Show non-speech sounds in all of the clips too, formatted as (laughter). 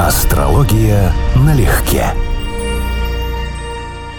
Астрология налегке.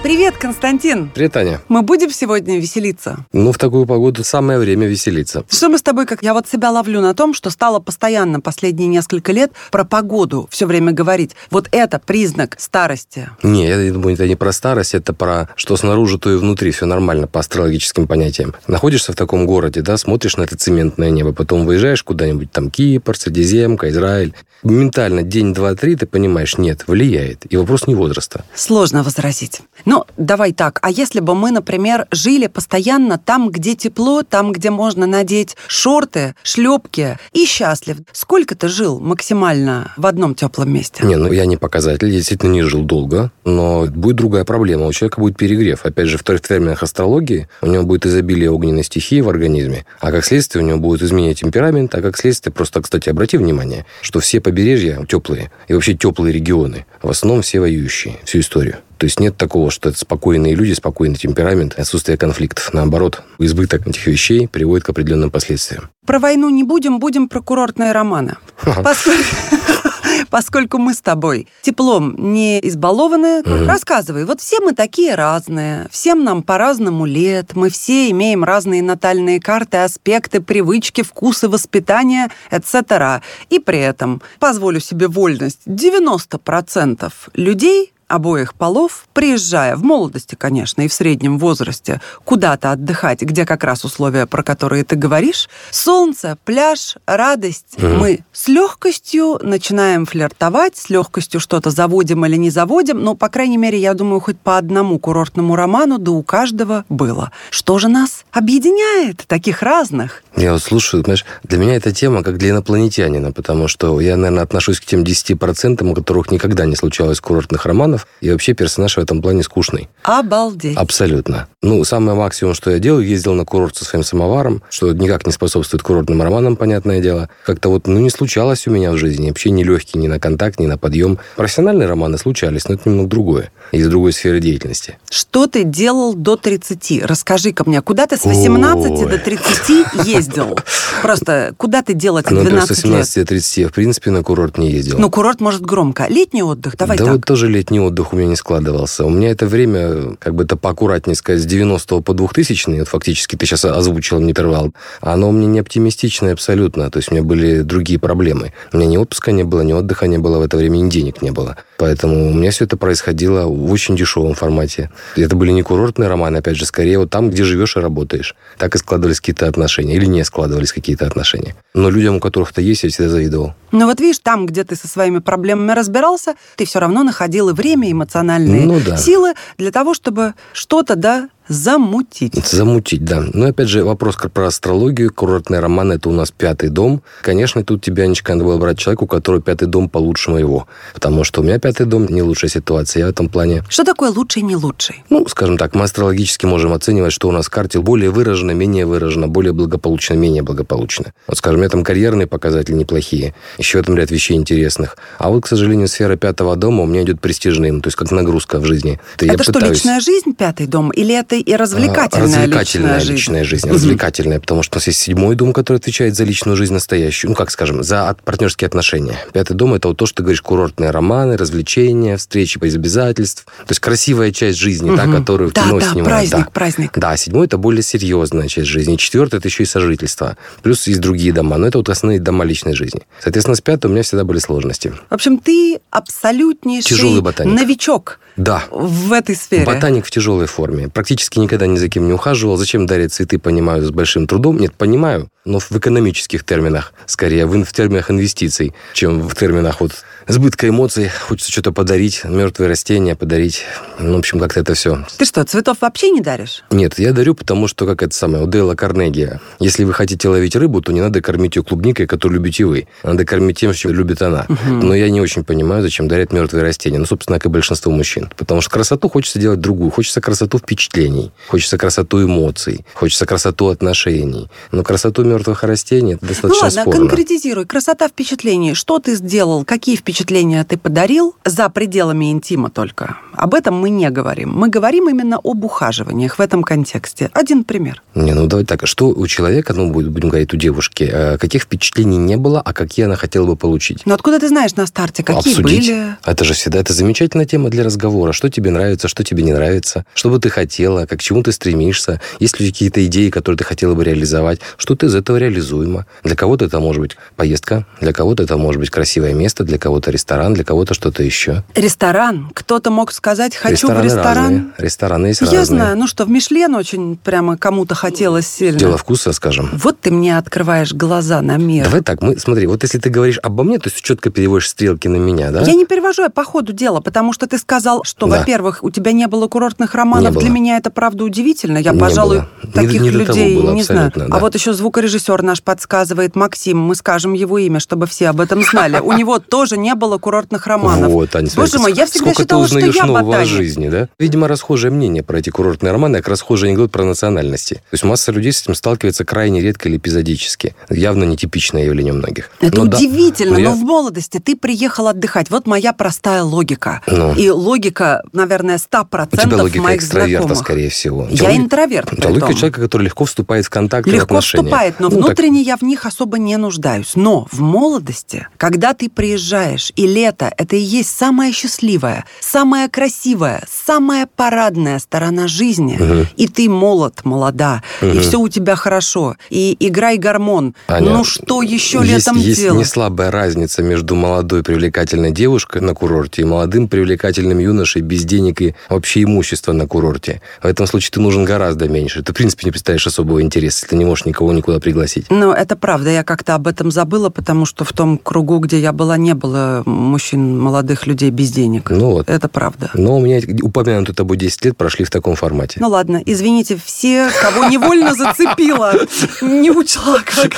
Привет, Константин. Привет, Таня. Мы будем сегодня веселиться? Ну, в такую погоду самое время веселиться. Что мы с тобой, как я вот себя ловлю на том, что стало постоянно последние несколько лет про погоду все время говорить. Вот это признак старости. Не, я думаю, это не про старость, это про что снаружи, то и внутри. Все нормально по астрологическим понятиям. Находишься в таком городе, да, смотришь на это цементное небо, потом выезжаешь куда-нибудь, там, Кипр, Средиземка, Израиль. Ментально день, два, три ты понимаешь, нет, влияет. И вопрос не возраста. Сложно возразить. Ну, давай так. А если бы мы, например, жили постоянно там, где тепло, там, где можно надеть шорты, шлепки и счастлив, сколько ты жил максимально в одном теплом месте? Не, ну я не показатель, я действительно не жил долго, но будет другая проблема. У человека будет перегрев. Опять же, в терминах астрологии у него будет изобилие огненной стихии в организме, а как следствие у него будет изменение темперамента, а как следствие, просто, кстати, обрати внимание, что все побережья теплые и вообще теплые регионы, в основном все воюющие всю историю. То есть нет такого, что это спокойные люди, спокойный темперамент, отсутствие конфликтов. Наоборот, избыток этих вещей приводит к определенным последствиям. Про войну не будем, будем про курортные романы. (laughs) Поскольку мы с тобой теплом не избалованы, рассказывай. Вот все мы такие разные, всем нам по-разному лет, мы все имеем разные натальные карты, аспекты, привычки, вкусы, воспитания, etc. И при этом, позволю себе вольность, 90% людей обоих полов, приезжая в молодости, конечно, и в среднем возрасте, куда-то отдыхать, где как раз условия, про которые ты говоришь, солнце, пляж, радость, угу. мы с легкостью начинаем флиртовать, с легкостью что-то заводим или не заводим, но, по крайней мере, я думаю, хоть по одному курортному роману, да у каждого было. Что же нас объединяет, таких разных? Я вот слушаю, понимаешь, для меня эта тема как для инопланетянина, потому что я, наверное, отношусь к тем 10%, у которых никогда не случалось курортных романов, романов, и вообще персонаж в этом плане скучный. Обалдеть. Абсолютно. Ну, самое максимум, что я делаю, ездил на курорт со своим самоваром, что никак не способствует курортным романам, понятное дело. Как-то вот, ну, не случалось у меня в жизни. Вообще не легкий ни на контакт, ни на подъем. Профессиональные романы случались, но это немного другое. Из другой сферы деятельности. Что ты делал до 30? Расскажи-ка мне, куда ты с 18 Ой. до 30 ездил? Просто куда ты делал эти 12 ну, с 18 до 30 я, в принципе, на курорт не ездил. Ну, курорт, может, громко. Летний отдых, давай да так. вот тоже летний отдых у меня не складывался. У меня это время, как бы это поаккуратнее сказать, 90 по 2000 вот фактически ты сейчас озвучил интервал, оно у меня не оптимистичное абсолютно. То есть у меня были другие проблемы. У меня ни отпуска не было, ни отдыха не было в это время, ни денег не было. Поэтому у меня все это происходило в очень дешевом формате. Это были не курортные романы, опять же, скорее вот там, где живешь и работаешь. Так и складывались какие-то отношения. Или не складывались какие-то отношения. Но людям, у которых это есть, я всегда завидовал. Но вот видишь, там, где ты со своими проблемами разбирался, ты все равно находил и время, и эмоциональные ну, да. силы для того, чтобы что-то, да, Замутить. Замутить, да. Но опять же, вопрос про астрологию. Курортный роман – это у нас пятый дом. Конечно, тут тебе, Анечка, надо было брать человека, у которого пятый дом получше моего. Потому что у меня пятый дом не лучшая ситуация. Я в этом плане... Что такое лучший и не лучший? Ну, скажем так, мы астрологически можем оценивать, что у нас в карте более выражено, менее выражено, более благополучно, менее благополучно. Вот, скажем, у меня там карьерные показатели неплохие. Еще там ряд вещей интересных. А вот, к сожалению, сфера пятого дома у меня идет престижным, то есть как нагрузка в жизни. Это, это что, пытаюсь... личная жизнь, пятый дом? Или это это и развлекательная, развлекательная личная, личная жизнь. жизнь. Развлекательная, потому что у нас есть седьмой дом, который отвечает за личную жизнь настоящую. Ну, как скажем, за партнерские отношения. Пятый дом – это вот то, что ты говоришь, курортные романы, развлечения, встречи без обязательств. То есть красивая часть жизни, угу. да, которую да, в кино да, снимают. праздник, да. праздник. Да, седьмой – это более серьезная часть жизни. Четвертый – это еще и сожительство. Плюс есть другие дома. Но это вот основные дома личной жизни. Соответственно, с пятым у меня всегда были сложности. В общем, ты абсолютнейший Тяжелый ботаник. новичок да. в этой сфере. Ботаник в тяжелой форме. Практически никогда ни за кем не ухаживал. Зачем дарить цветы, понимаю, с большим трудом. Нет, понимаю, но в экономических терминах. Скорее, в, в терминах инвестиций, чем в терминах вот сбытка эмоций. Хочется что-то подарить, мертвые растения подарить. Ну, в общем, как-то это все. Ты что, цветов вообще не даришь? Нет, я дарю, потому что, как это самое, у Дейла Карнеги. Если вы хотите ловить рыбу, то не надо кормить ее клубникой, которую любите вы. Надо кормить тем, что любит она. Угу. Но я не очень понимаю, зачем дарят мертвые растения. Ну, собственно, как и большинство мужчин. Потому что красоту хочется делать другую. Хочется красоту впечатления ощущений, хочется красоту эмоций, хочется красоту отношений. Но красоту мертвых растений это достаточно ну ладно, спорно. конкретизируй. Красота впечатлений. Что ты сделал? Какие впечатления ты подарил за пределами интима только? Об этом мы не говорим. Мы говорим именно об ухаживаниях в этом контексте. Один пример. Не, ну давай так. Что у человека, ну будем говорить, у девушки, э, каких впечатлений не было, а какие она хотела бы получить? Ну откуда ты знаешь на старте, какие Обсудить. были? Это же всегда это замечательная тема для разговора. Что тебе нравится, что тебе не нравится, что бы ты хотела, к чему ты стремишься, есть ли какие-то идеи, которые ты хотела бы реализовать, что ты из этого реализуемо. Для кого-то это может быть поездка, для кого-то это может быть красивое место, для кого-то ресторан, для кого-то что-то еще. Ресторан. Кто-то мог сказать, хочу Рестораны в ресторан. разные. Рестораны есть Я разные. знаю, ну что, в Мишлен очень прямо кому-то хотелось сильно. Дело вкуса, скажем. Вот ты мне открываешь глаза на мир. Давай так, мы, смотри, вот если ты говоришь обо мне, то есть четко переводишь стрелки на меня, да? Я не перевожу, я по ходу дела, потому что ты сказал, что, Да. во-первых, у тебя не было курортных романов. Не было. Для меня это правда удивительно. Я, Не пожалуй, было. Не- таких не того людей было не знаю. абсолютно, да. А вот еще звукорежиссер наш подсказывает, Максим, мы скажем его имя, чтобы все об этом знали. У него тоже не было курортных романов. Вот, Аня, Боже мой, я всегда сколько считала, что я ботаник. жизни, да? Видимо, расхожее мнение про эти курортные романы, как расхожий анекдот про национальности. То есть масса людей с этим сталкивается крайне редко или эпизодически. Явно нетипичное явление многих. Это Ну да, удивительно, но но я- в молодости ты приехал отдыхать. Вот моя простая логика. Ну. И логика, наверное, 100% У тебя логика моих экстраверта, знакомых. Скорее всего. Я логика- интроверт. Это логика притом. человека, который легко вступает в контакт и Легко отношения. вступает, но Ну, так, внутренне я в них особо не нуждаюсь. Но в молодости, когда ты приезжаешь, и лето – это и есть самая счастливая, самая красивая, самая парадная сторона жизни, Мгм. и ты молод, молода, и Мгм. все у тебя хорошо, и играй гормон. Аня, ну что еще есть, летом есть делать? не слабая разница между молодой привлекательной девушкой на курорте и молодым привлекательным юношей без денег и вообще имущества на курорте. В этом случае ты нужен гораздо меньше. Ты, в принципе, не представляешь особого интереса, если ты не можешь никого никуда пригласить. Ну, это правда. Я как-то об этом забыла, потому что в том кругу, где я была, не было мужчин, молодых людей без денег. Ну вот. Это правда. Но у меня упомянутые тобой 10 лет прошли в таком формате. Ну ладно, извините все, кого невольно зацепила. Не учла как.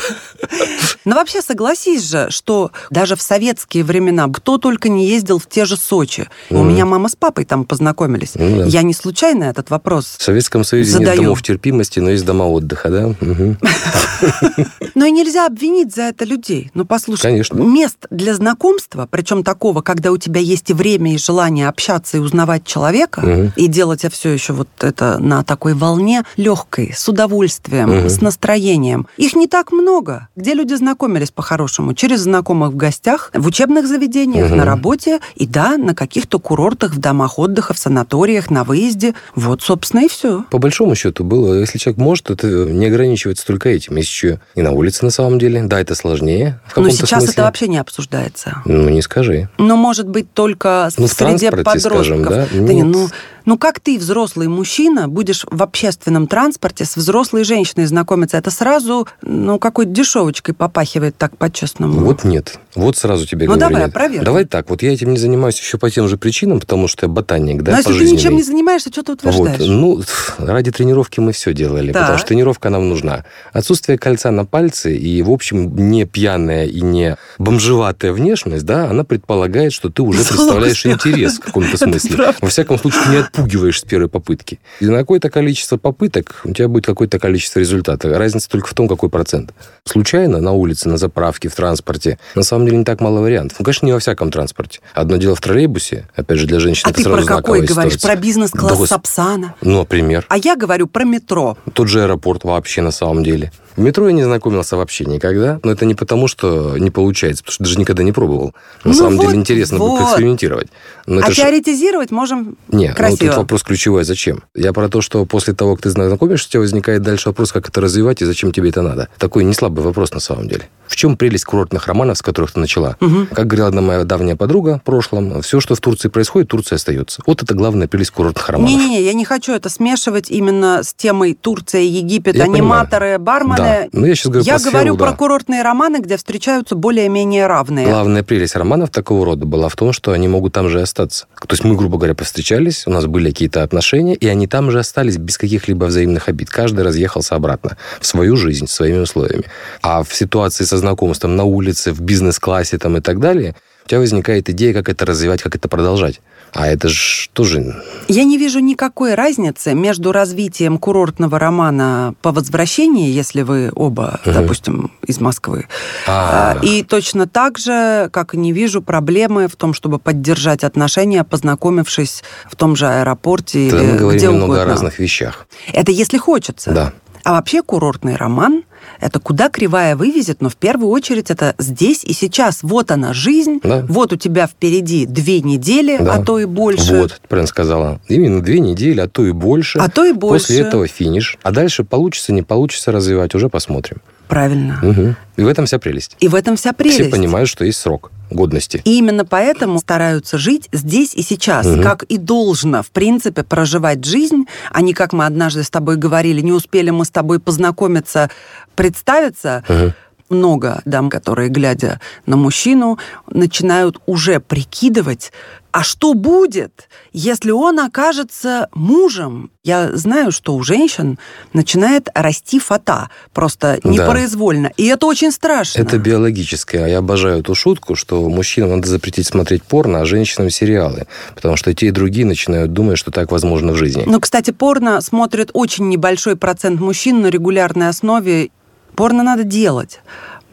Но вообще согласись же, что даже в советские времена кто только не ездил в те же Сочи. У меня мама с папой там познакомились. Ну. Я не случайно этот вопрос. В Советском Союзе нет Задаю. домов терпимости, но есть дома отдыха, да? (laughs) Но и нельзя обвинить за это людей. Ну, послушай, Конечно. мест для знакомства, причем такого, когда у тебя есть и время, и желание общаться и узнавать человека, Мгм. и делать все еще вот это на такой волне легкой, с удовольствием, Мгм. с настроением. Их не так много. Где люди знакомились по-хорошему? Через знакомых в гостях, в учебных заведениях, Мгм. на работе, и да, на каких-то курортах, в домах отдыха, в санаториях, на выезде. Вот, собственно, и все. По большому счету было, если человек может, это не ограничивается только этим. Есть еще и на улице на самом деле. Да, это сложнее в Но каком-то сейчас смысле. это вообще не обсуждается. Ну, не скажи. Но может быть только Ну, в транспорте, подростков. скажем, да? Да не, Нет. ну, ну как ты, взрослый мужчина, будешь в общественном транспорте с взрослой женщиной знакомиться? Это сразу, ну, какой-то дешевочкой попахивает так по-честному. Вот нет. Вот сразу тебе Ну, говорю. давай, нет. опровергни. Давай так. Вот я этим не занимаюсь еще по тем же причинам, потому что я ботаник, да, Но если ты ничем не занимаешься, что ты Вот. утверждаешь? Ну, ради тренировки мы все делали, Так. потому что тренировка нам нужна. Отсутствие кольца на пальце и, в общем, не пьяная и не бомжеватая внешность, да, она предполагает, что ты уже представляешь Злостью. интерес в каком-то смысле. Во всяком случае, не отпугиваешь с первой попытки. И на какое-то количество попыток у тебя будет какое-то количество результата. Разница только в том, какой процент. Случайно на улице, на заправке, в транспорте, на самом деле не так мало вариантов. Ну, конечно, не во всяком транспорте. Одно дело в троллейбусе, опять же, для женщин а это ты сразу про какой говоришь? ситуация. Про бизнес-класс Да, Сапсана? Ну, например. А я говорю про метро. Тот же аэропорт вообще на самом деле. В метро я не знакомился вообще никогда, но это не потому, что не получается, потому что даже никогда не пробовал. На Ну самом вот, деле интересно вот. поэкспериментировать. Но а это ж- теоретизировать можем Не, ну красиво. тут вопрос ключевой, зачем? Я про то, что после того, как ты знакомишься, у тебя возникает дальше вопрос, как это развивать и зачем тебе это надо. Такой не слабый вопрос на самом деле. В чем прелесть курортных романов, с которых ты начала? Мгм. Как говорила одна моя давняя подруга в прошлом, все, что в Турции происходит, Турция остается. Вот это главная прелесть курортных романов. Не-не-не, я не хочу это смешивать именно с темой Турция, Египет, Я аниматоры, бармены. Да. Но я сейчас говорю Я про сферу, говорю да. про курортные романы, где встречаются более-менее равные. Главная прелесть романов такого рода была в том, что они могут там же остаться. То есть мы, грубо говоря, повстречались, у нас были какие-то отношения, и они там же остались без каких-либо взаимных обид. Каждый разъехался обратно в свою жизнь, своими условиями. А в ситуации со знакомством на улице, в бизнес-классе там и так далее, у тебя возникает идея, как это развивать, как это продолжать. А это же тоже... Я не вижу никакой разницы между развитием курортного романа по возвращении, если вы оба, угу. допустим, из Москвы, А-а-а. и точно так же, как и не вижу проблемы в том, чтобы поддержать отношения, познакомившись в том же аэропорте Тогда или мы говорим где угодно. о разных вещах. Это если хочется. Да. А вообще курортный роман – это куда кривая вывезет, но в первую очередь это здесь и сейчас. Вот она, жизнь, Да. вот у тебя впереди две недели, Да. а то и больше. Вот, правильно сказала. Именно две недели, а то и больше. А то и больше. После этого финиш. А дальше получится, не получится развивать, уже посмотрим. Правильно. Мгм. И в этом вся прелесть. И в этом вся прелесть. Все понимают, что есть срок годности. И именно поэтому стараются жить здесь и сейчас, Мгм. как и должно, в принципе, проживать жизнь, а не как мы однажды с тобой говорили, не успели мы с тобой познакомиться, представиться. Мгм. Много дам, которые, глядя на мужчину, начинают уже прикидывать, а что будет, если он окажется мужем? Я знаю, что у женщин начинает расти фата, просто Да. непроизвольно. И это очень страшно. Это биологическое. Я обожаю эту шутку, что мужчинам надо запретить смотреть порно, а женщинам сериалы. Потому что и те, и другие начинают думать, что так возможно в жизни. Ну, кстати, порно смотрит очень небольшой процент мужчин на регулярной основе. Порно надо делать.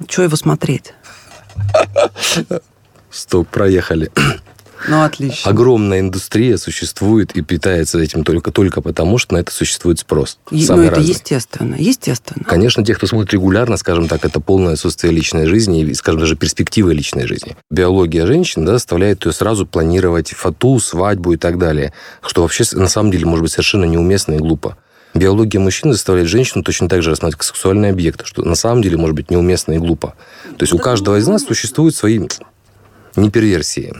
Чего его смотреть? Стоп, проехали. Ну, отлично. Огромная индустрия существует и питается этим только, только потому, что на это существует спрос. Е- ну, это разный. естественно, естественно. Конечно, те, кто смотрит регулярно, скажем так, это полное отсутствие личной жизни и, скажем, даже перспективы личной жизни. Биология женщин да, заставляет ее сразу планировать фату, свадьбу и так далее, что вообще на самом деле может быть совершенно неуместно и глупо. Биология мужчины заставляет женщину точно так же рассматривать как сексуальный объект, что на самом деле может быть неуместно и глупо. То есть у каждого из нас существуют свои неперверсии.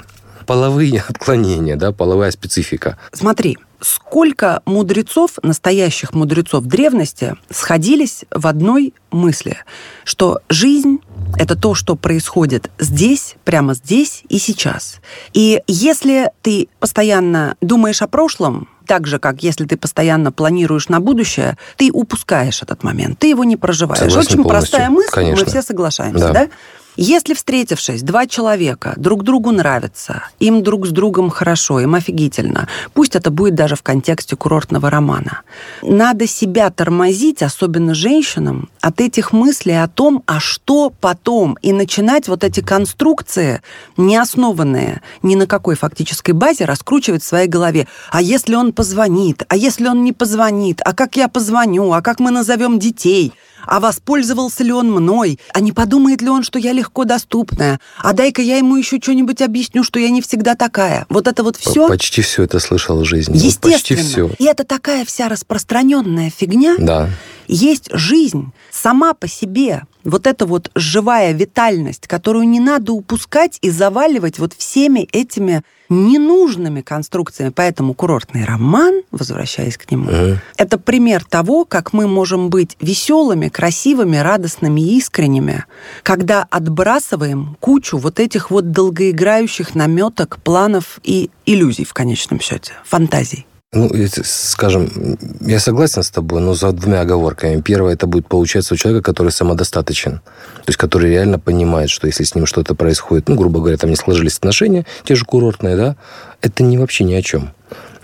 Половые (laughs) отклонения, да, половая специфика. Смотри, сколько мудрецов, настоящих мудрецов древности, сходились в одной мысли, что жизнь – это то, что происходит здесь, прямо здесь и сейчас. И если ты постоянно думаешь о прошлом, так же, как если ты постоянно планируешь на будущее, ты упускаешь этот момент, ты его не проживаешь. Согласен Очень полностью. простая мысль, Конечно. мы все соглашаемся, Да. да? Если, встретившись, два человека друг другу нравятся, им друг с другом хорошо, им офигительно, пусть это будет даже в контексте курортного романа, надо себя тормозить, особенно женщинам, от этих мыслей о том, а что потом, и начинать вот эти конструкции, не основанные ни на какой фактической базе, раскручивать в своей голове. А если он позвонит? А если он не позвонит? А как я позвоню? А как мы назовем детей? А воспользовался ли он мной? А не подумает ли он, что я легко доступная? А дай-ка я ему еще что-нибудь объясню, что я не всегда такая. Вот это вот все. Почти все это слышал в жизни. Вот Естественно. Почти все. И это такая вся распространенная фигня. Да. Есть жизнь сама по себе. Вот эта вот живая витальность, которую не надо упускать и заваливать вот всеми этими ненужными конструкциями. Поэтому курортный роман, возвращаясь к нему, Мгм. это пример того, как мы можем быть веселыми, красивыми, радостными и искренними, когда отбрасываем кучу вот этих вот долгоиграющих наметок, планов и иллюзий в конечном счете, фантазий. Ну, скажем, я согласен с тобой, но за двумя оговорками. Первое, это будет получаться у человека, который самодостаточен. То есть, который реально понимает, что если с ним что-то происходит, ну, грубо говоря, там не сложились отношения, те же курортные, да, это не вообще ни о чем.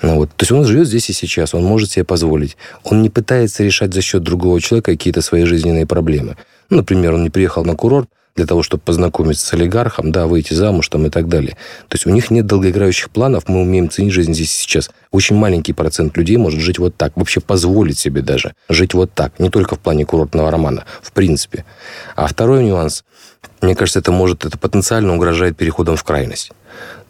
Ну, вот. То есть он живет здесь и сейчас, он может себе позволить. Он не пытается решать за счет другого человека какие-то свои жизненные проблемы. Ну, например, он не приехал на курорт для того, чтобы познакомиться с олигархом, да, выйти замуж там и так далее. То есть у них нет долгоиграющих планов, мы умеем ценить жизнь здесь и сейчас. Очень маленький процент людей может жить вот так, вообще позволить себе даже жить вот так. Не только в плане курортного романа, в принципе. А второй нюанс, мне кажется, это может, это потенциально угрожает переходом в крайность.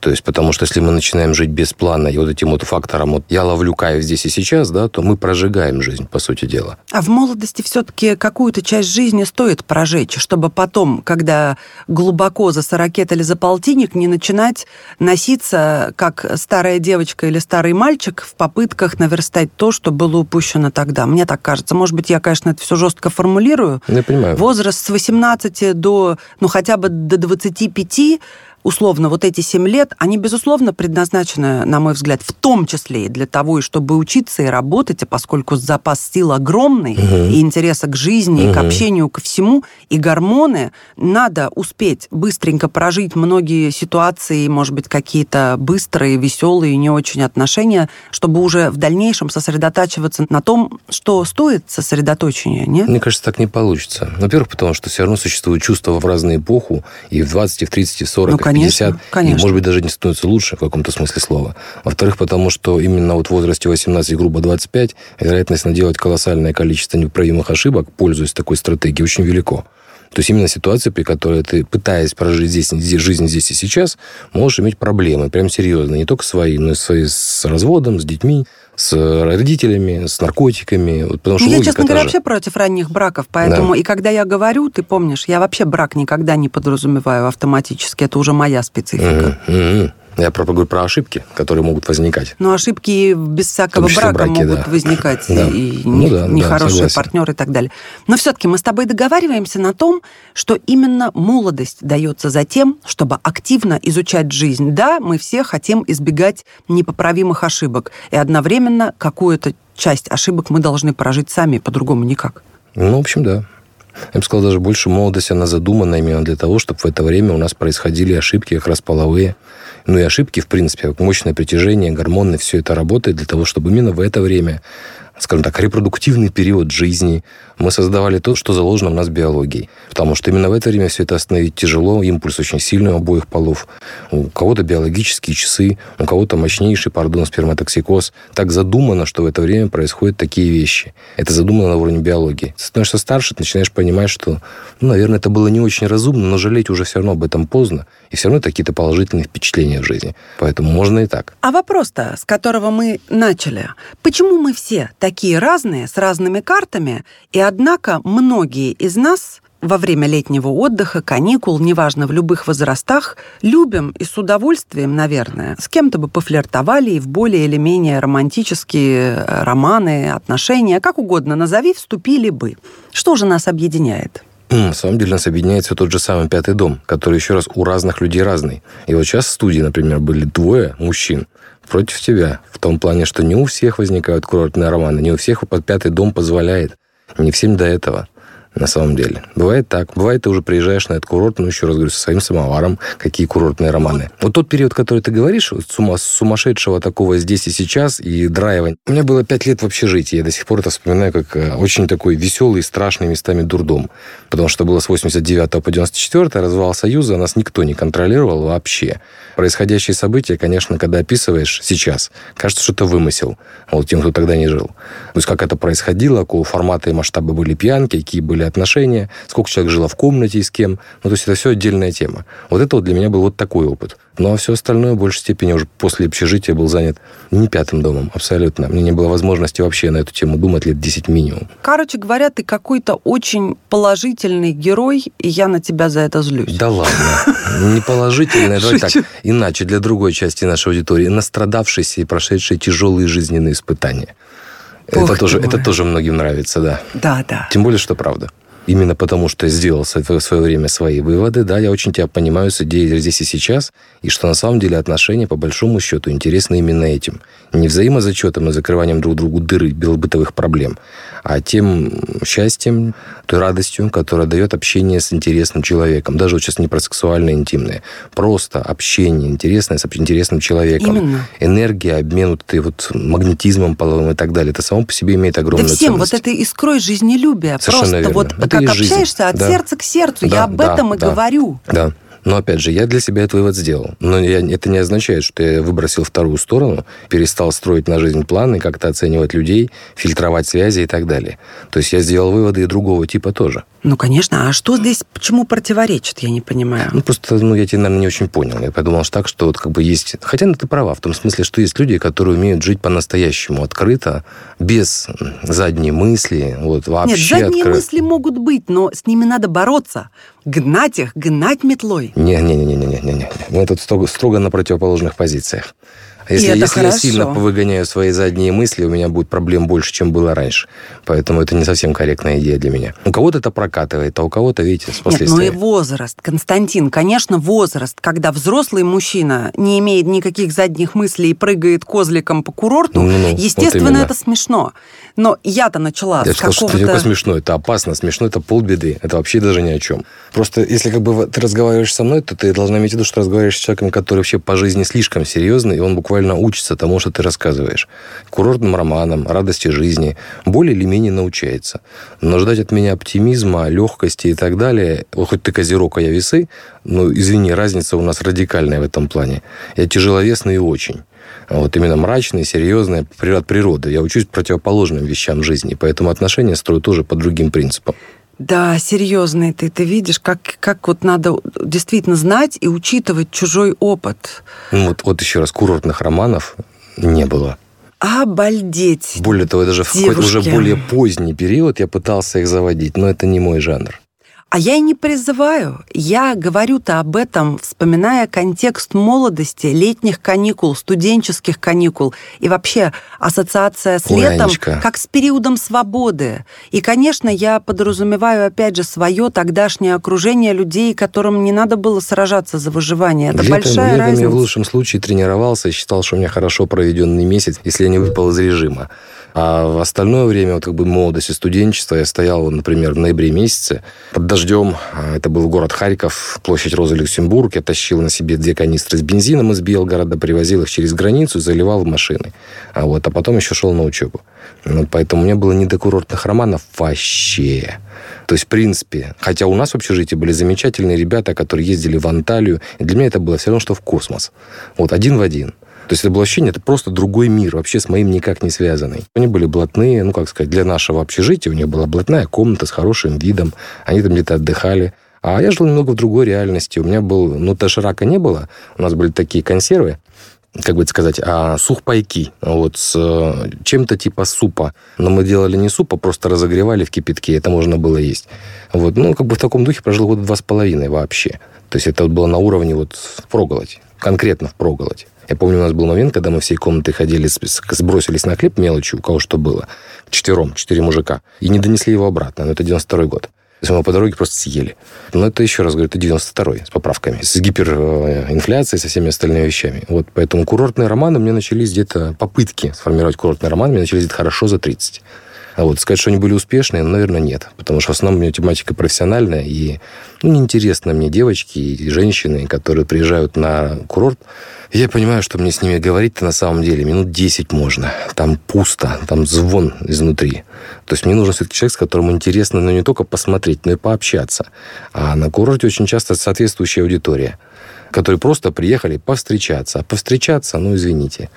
То есть, потому что если мы начинаем жить без плана и вот этим вот фактором, вот я ловлю кайф здесь и сейчас, да, то мы прожигаем жизнь, по сути дела. А в молодости все-таки какую-то часть жизни стоит прожечь, чтобы потом, когда глубоко за сорокет или за полтинник, не начинать носиться, как старая девочка или старый мальчик, в попытках наверстать то, что было упущено тогда. Мне так кажется. Может быть, я, конечно, это все жестко формулирую. Я понимаю. Возраст с 18 до, ну, хотя бы до 25 условно, вот эти 7 лет, они, безусловно, предназначены, на мой взгляд, в том числе и для того, чтобы учиться и работать, а поскольку запас сил огромный, угу. и интереса к жизни, угу. и к общению, ко всему, и гормоны, надо успеть быстренько прожить многие ситуации, может быть, какие-то быстрые, веселые, не очень отношения, чтобы уже в дальнейшем сосредотачиваться на том, что стоит сосредоточения, нет? Мне кажется, так не получится. Во-первых, потому что все равно существуют чувства в разную эпоху, и в 20, и в 30, и в 40, ну, конечно, 50, конечно. и, может быть, даже не становится лучше в каком-то смысле слова. Во-вторых, потому что именно вот в возрасте 18, грубо 25, вероятность наделать колоссальное количество неправимых ошибок, пользуясь такой стратегией, очень велико. То есть именно ситуация, при которой ты, пытаясь прожить здесь, жизнь здесь и сейчас, можешь иметь проблемы, прям серьезные, не только свои, но и свои с разводом, с детьми, с родителями, с наркотиками. Вот, потому что ну, я, честно говоря, же... вообще против ранних браков, поэтому да. и когда я говорю, ты помнишь, я вообще брак никогда не подразумеваю автоматически, это уже моя специфика. Mm-hmm. Я про, говорю про ошибки, которые могут возникать. Ну, ошибки без всякого брака браке, могут да. возникать. (laughs) Да. И ну, не, да, нехорошие да, партнеры и так далее. Но все-таки мы с тобой договариваемся на том, что именно молодость дается за тем, чтобы активно изучать жизнь. Да, мы все хотим избегать непоправимых ошибок. И одновременно какую-то часть ошибок мы должны прожить сами, по-другому никак. Ну, в общем, да. Я бы сказал, даже больше молодость, она задумана именно для того, чтобы в это время у нас происходили ошибки как раз половые. Ну и ошибки, в принципе, мощное притяжение, гормоны, все это работает для того, чтобы именно в это время скажем так, репродуктивный период жизни. Мы создавали то, что заложено в нас биологией. Потому что именно в это время все это остановить тяжело, импульс очень сильный у обоих полов. У кого-то биологические часы, у кого-то мощнейший, пардон, сперматоксикоз. Так задумано, что в это время происходят такие вещи. Это задумано на уровне биологии. Ты становишься старше, ты начинаешь понимать, что, ну, наверное, это было не очень разумно, но жалеть уже все равно об этом поздно. И все равно какие-то положительные впечатления в жизни. Поэтому можно и так. А вопрос-то, с которого мы начали. Почему мы все такие разные, с разными картами, и однако многие из нас во время летнего отдыха, каникул, неважно, в любых возрастах, любим и с удовольствием, наверное, с кем-то бы пофлиртовали и в более или менее романтические э, романы, отношения, как угодно назови, вступили бы. Что же нас объединяет? На самом деле нас объединяет все тот же самый пятый дом, который еще раз у разных людей разный. И вот сейчас в студии, например, были двое мужчин, против тебя. В том плане, что не у всех возникают курортные романы, не у всех под пятый дом позволяет. Не всем до этого на самом деле. Бывает так. Бывает, ты уже приезжаешь на этот курорт, ну, еще раз говорю, со своим самоваром, какие курортные романы. Вот тот период, который ты говоришь, сума, сумасшедшего такого здесь и сейчас, и драйва. У меня было пять лет в общежитии. Я до сих пор это вспоминаю как э, очень такой веселый, страшный местами дурдом. Потому что было с 89 по 94 развал Союза, нас никто не контролировал вообще. Происходящие события, конечно, когда описываешь сейчас, кажется, что это вымысел. Вот тем, кто тогда не жил. То есть, как это происходило, какого формата и масштаба были пьянки, какие были отношения, сколько человек жило в комнате и с кем. Ну, то есть это все отдельная тема. Вот это вот для меня был вот такой опыт. Ну, а все остальное в большей степени уже после общежития был занят не пятым домом, абсолютно. Мне не было возможности вообще на эту тему думать лет 10 минимум. Короче говоря, ты какой-то очень положительный герой, и я на тебя за это злюсь. Да ладно. Не положительный, давай так, иначе для другой части нашей аудитории. Настрадавшийся и прошедший тяжелые жизненные испытания. Это тоже, это тоже многим нравится, да. Да, да. Тем более, что правда. Именно потому, что сделал в свое время свои выводы, да, я очень тебя понимаю с идеей здесь и сейчас, и что на самом деле отношения, по большому счету, интересны именно этим. Не взаимозачетом и закрыванием друг другу дыры бытовых проблем, а тем счастьем, той радостью, которая дает общение с интересным человеком. Даже вот сейчас не про сексуальное, интимное. Просто общение интересное с интересным человеком. Именно. Энергия, обмен вот, вот магнетизмом половым и так далее. Это само по себе имеет огромную да всем ценность. вот этой искрой жизнелюбия. Совершенно Просто верно. вот это как общаешься от да. сердца к сердцу. Да, Я об да, этом и да, говорю. Да. Но опять же, я для себя этот вывод сделал. Но я, это не означает, что я выбросил вторую сторону, перестал строить на жизнь планы, как-то оценивать людей, фильтровать связи и так далее. То есть я сделал выводы и другого типа тоже. Ну, конечно. А что здесь, почему противоречит, я не понимаю. Ну, просто, ну, я тебя, наверное, не очень понял. Я подумал что так, что вот как бы есть... Хотя ну, ты права, в том смысле, что есть люди, которые умеют жить по-настоящему открыто, без задней мысли, вот вообще... Нет, задние откры... мысли могут быть, но с ними надо бороться. Гнать их, гнать метлой. Не-не-не-не-не-не. Мы тут строго, строго на противоположных позициях. Если, это если я сильно повыгоняю свои задние мысли, у меня будет проблем больше, чем было раньше. Поэтому это не совсем корректная идея для меня. У кого-то это прокатывает, а у кого-то, видите, с Нет, ну и последствиями. возраст, Константин, конечно, возраст, когда взрослый мужчина не имеет никаких задних мыслей и прыгает козликом по курорту, Ну-ну, вот естественно, именно. это смешно. Но я-то начала Я с сказал, что это какого-то... смешно, это опасно. Смешно это полбеды. Это вообще даже ни о чем. Просто если как бы ты разговариваешь со мной, то ты должна иметь в виду, что разговариваешь с человеком, который вообще по жизни слишком серьезный, и он буквально учится тому, что ты рассказываешь. Курортным романам, радости жизни. Более или менее научается. Но ждать от меня оптимизма, легкости и так далее, вот хоть ты козерог, а я весы, ну, извини, разница у нас радикальная в этом плане. Я тяжеловесный и очень. Вот именно мрачный, серьезный, при- от природы. Я учусь противоположным вещам жизни, поэтому отношения строю тоже по другим принципам. Да, серьезный ты, ты видишь, как, как вот надо действительно знать и учитывать чужой опыт. Ну, вот, вот еще раз, курортных романов не было. Обалдеть. Более того, даже в какой-то уже Девушки. более поздний период я пытался их заводить, но это не мой жанр. А я и не призываю. Я говорю-то об этом, вспоминая контекст молодости, летних каникул, студенческих каникул и вообще ассоциация с Ой, летом Анечка. как с периодом свободы. И, конечно, я подразумеваю, опять же, свое тогдашнее окружение людей, которым не надо было сражаться за выживание. Это Летом- большая летом разница. я в лучшем случае тренировался и считал, что у меня хорошо проведенный месяц, если я не выпал из режима. А в остальное время, вот как бы молодость и студенчество, я стоял, например, в ноябре месяце под дождем. А, Это был город Харьков, площадь Розы Люксембург. Я тащил на себе две канистры с бензином из Белгорода, привозил их через границу, заливал в машины. А, вот, а потом еще шел на учебу. Вот поэтому у меня было не до курортных романов вообще. То есть, в принципе, хотя у нас в общежитии были замечательные ребята, которые ездили в Анталию, для меня это было все равно, что в космос. Вот один в один. То есть это было ощущение, это просто другой мир, вообще с моим никак не связанный. Они были блатные, ну, как сказать, для нашего общежития у них была блатная комната с хорошим видом, они там где-то отдыхали. А я жил немного в другой реальности. У меня был, ну, доширака не было, у нас были такие консервы, как бы это сказать, а, сухпайки, вот, с э, чем-то типа супа. Но мы делали не суп, а просто разогревали в кипятке, это можно было есть. Вот, ну, как бы в таком духе прожил года два с половиной вообще. То есть это вот было на уровне вот впроголодь, конкретно впроголодь. Я помню, у нас был момент, когда мы всей комнатой ходили, сбросились на хлеб мелочью, у кого что было, четвером, четыре мужика, и не донесли его обратно. Но это 92 год. Мы по дороге просто съели. Но это еще раз говорю, это 92-й с поправками. С гиперинфляцией, со всеми остальными вещами. Вот поэтому курортные романы меня начались где-то, попытки сформировать курортный роман, у меня начались где-то хорошо за 30. А вот сказать, что они были успешные, ну, наверное, нет. Потому что в основном у меня тематика профессиональная, и ну, неинтересно мне девочки и женщины, которые приезжают на курорт. Я понимаю, что мне с ними говорить-то на самом деле минут 10 можно. Там пусто, там звон изнутри. То есть мне нужен все-таки человек, с которым интересно, ну, не только посмотреть, но и пообщаться. А на курорте очень часто соответствующая аудитория, которые просто приехали повстречаться. А повстречаться, ну, извините,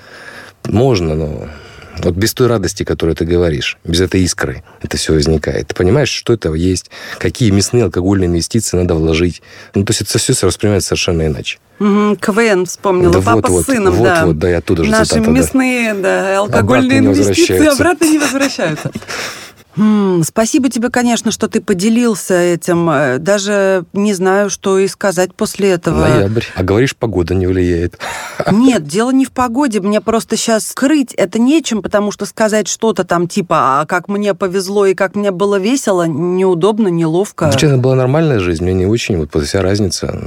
можно, но вот без той радости, которую ты говоришь, без этой искры это все возникает. Ты понимаешь, что это есть, какие мясные алкогольные инвестиции надо вложить. Ну, то есть это все воспринимается совершенно иначе. Мгм, КВН вспомнила, Да папа вот, с сыном, вот, да. вот, да, и оттуда же Наши цитата, мясные, да, алкогольные Обратно инвестиции обратно не возвращаются. (laughs) М, Спасибо тебе, конечно, что ты поделился этим. Э, Даже не знаю, что и сказать после этого. Ноябрь. А говоришь, погода не влияет. Нет, дело не в погоде. Мне просто сейчас скрыть это нечем, потому что сказать что-то там типа, а как мне повезло и как мне было весело, неудобно, неловко. Ну, честно, была нормальная жизнь, мне не очень. Вот вся разница.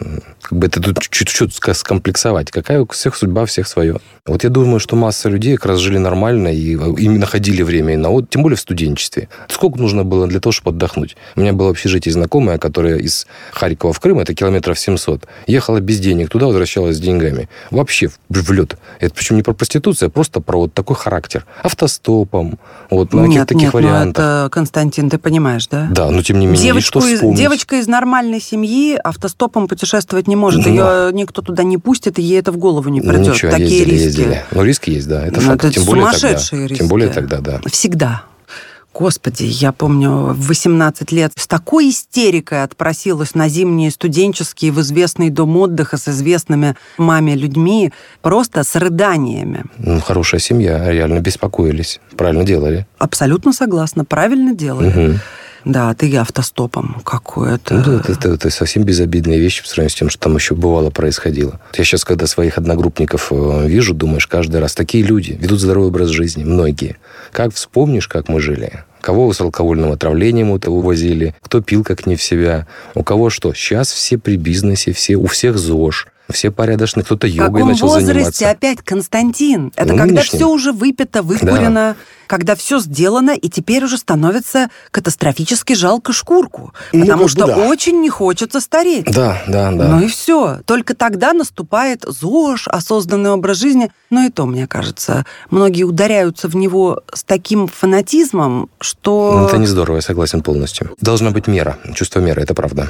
Как бы это тут чуть-чуть скомплексовать. Какая у всех судьба, всех свое. Вот я думаю, что масса людей как раз жили нормально и именно находили время и на отдых, тем более в студенчестве. Сколько нужно было для того, чтобы отдохнуть? У меня было в общежитии знакомая, которая из Харькова в Крым, это километров 700, ехала без денег туда, возвращалась с деньгами. Вообще в, в лед. Это причем не про проституцию, а просто про вот такой характер. Автостопом, вот на каких-то таких нет, ну вариантах. это, Константин, ты понимаешь, да? Да, но тем не менее, Девочку что из, вспомнить. девочка из нормальной семьи автостопом путешествовать не может. Ну. Ее никто туда не пустит, и ей это в голову не Ну, придет. ничего, Такие ездили, риски. ездили. Ну, риск есть, да, это Ну, факт. это тем более тогда. сумасшедшие риски. Тем более тогда, да. Всегда. Господи, я помню, в 18 лет с такой истерикой отпросилась на зимние студенческие в известный дом отдыха с известными маме людьми, просто с рыданиями. Ну, хорошая семья, реально беспокоились. Правильно делали. Абсолютно согласна, правильно делали. Мгм. Да, ты автостопом какое-то. Ну, это, это, это совсем безобидные вещи по сравнению с тем, что там еще бывало происходило. Я сейчас, когда своих одногруппников э, вижу, думаешь, каждый раз такие люди ведут здоровый образ жизни, многие. Как вспомнишь, как мы жили, кого с алкогольным отравлением увозили, кто пил как не в себя, у кого что. Сейчас все при бизнесе, все, у всех ЗОЖ. Все порядочные, кто-то йогой начал возрасте заниматься. опять, Константин? Это Ну, когда нынешнем. все уже выпито, выкурено, когда все сделано, и теперь уже становится катастрофически жалко шкурку. Ну, потому что да. очень не хочется стареть. Да, да, да. Ну и все. Только тогда наступает ЗОЖ, осознанный образ жизни. Но и то, мне кажется, многие ударяются в него с таким фанатизмом, что... Ну, Это не здорово, я согласен полностью. Должна быть мера, чувство меры, это правда.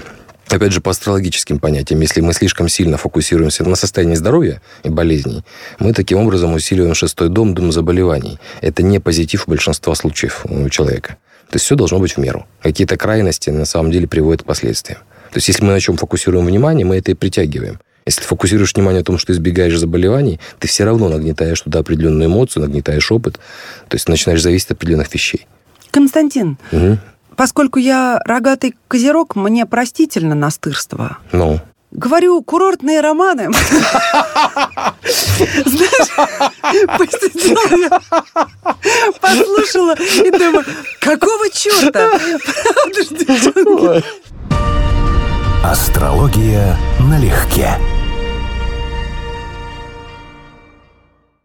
Опять же, по астрологическим понятиям, если мы слишком сильно фокусируемся на состоянии здоровья и болезней, мы таким образом усиливаем шестой дом, дом заболеваний. Это не позитив большинства случаев у человека. То есть все должно быть в меру. Какие-то крайности на самом деле приводят к последствиям. То есть если мы на чем фокусируем внимание, мы это и притягиваем. Если ты фокусируешь внимание о том, что избегаешь заболеваний, ты все равно нагнетаешь туда определенную эмоцию, нагнетаешь опыт, то есть начинаешь зависеть от определенных вещей. Константин, Мгм. Поскольку я рогатый козерог, мне простительно настырство. Ну, Говорю, курортные романы. Знаешь, посидела я, послушала и думаю, какого черта? Правда ж, девчонки? Астрология налегке.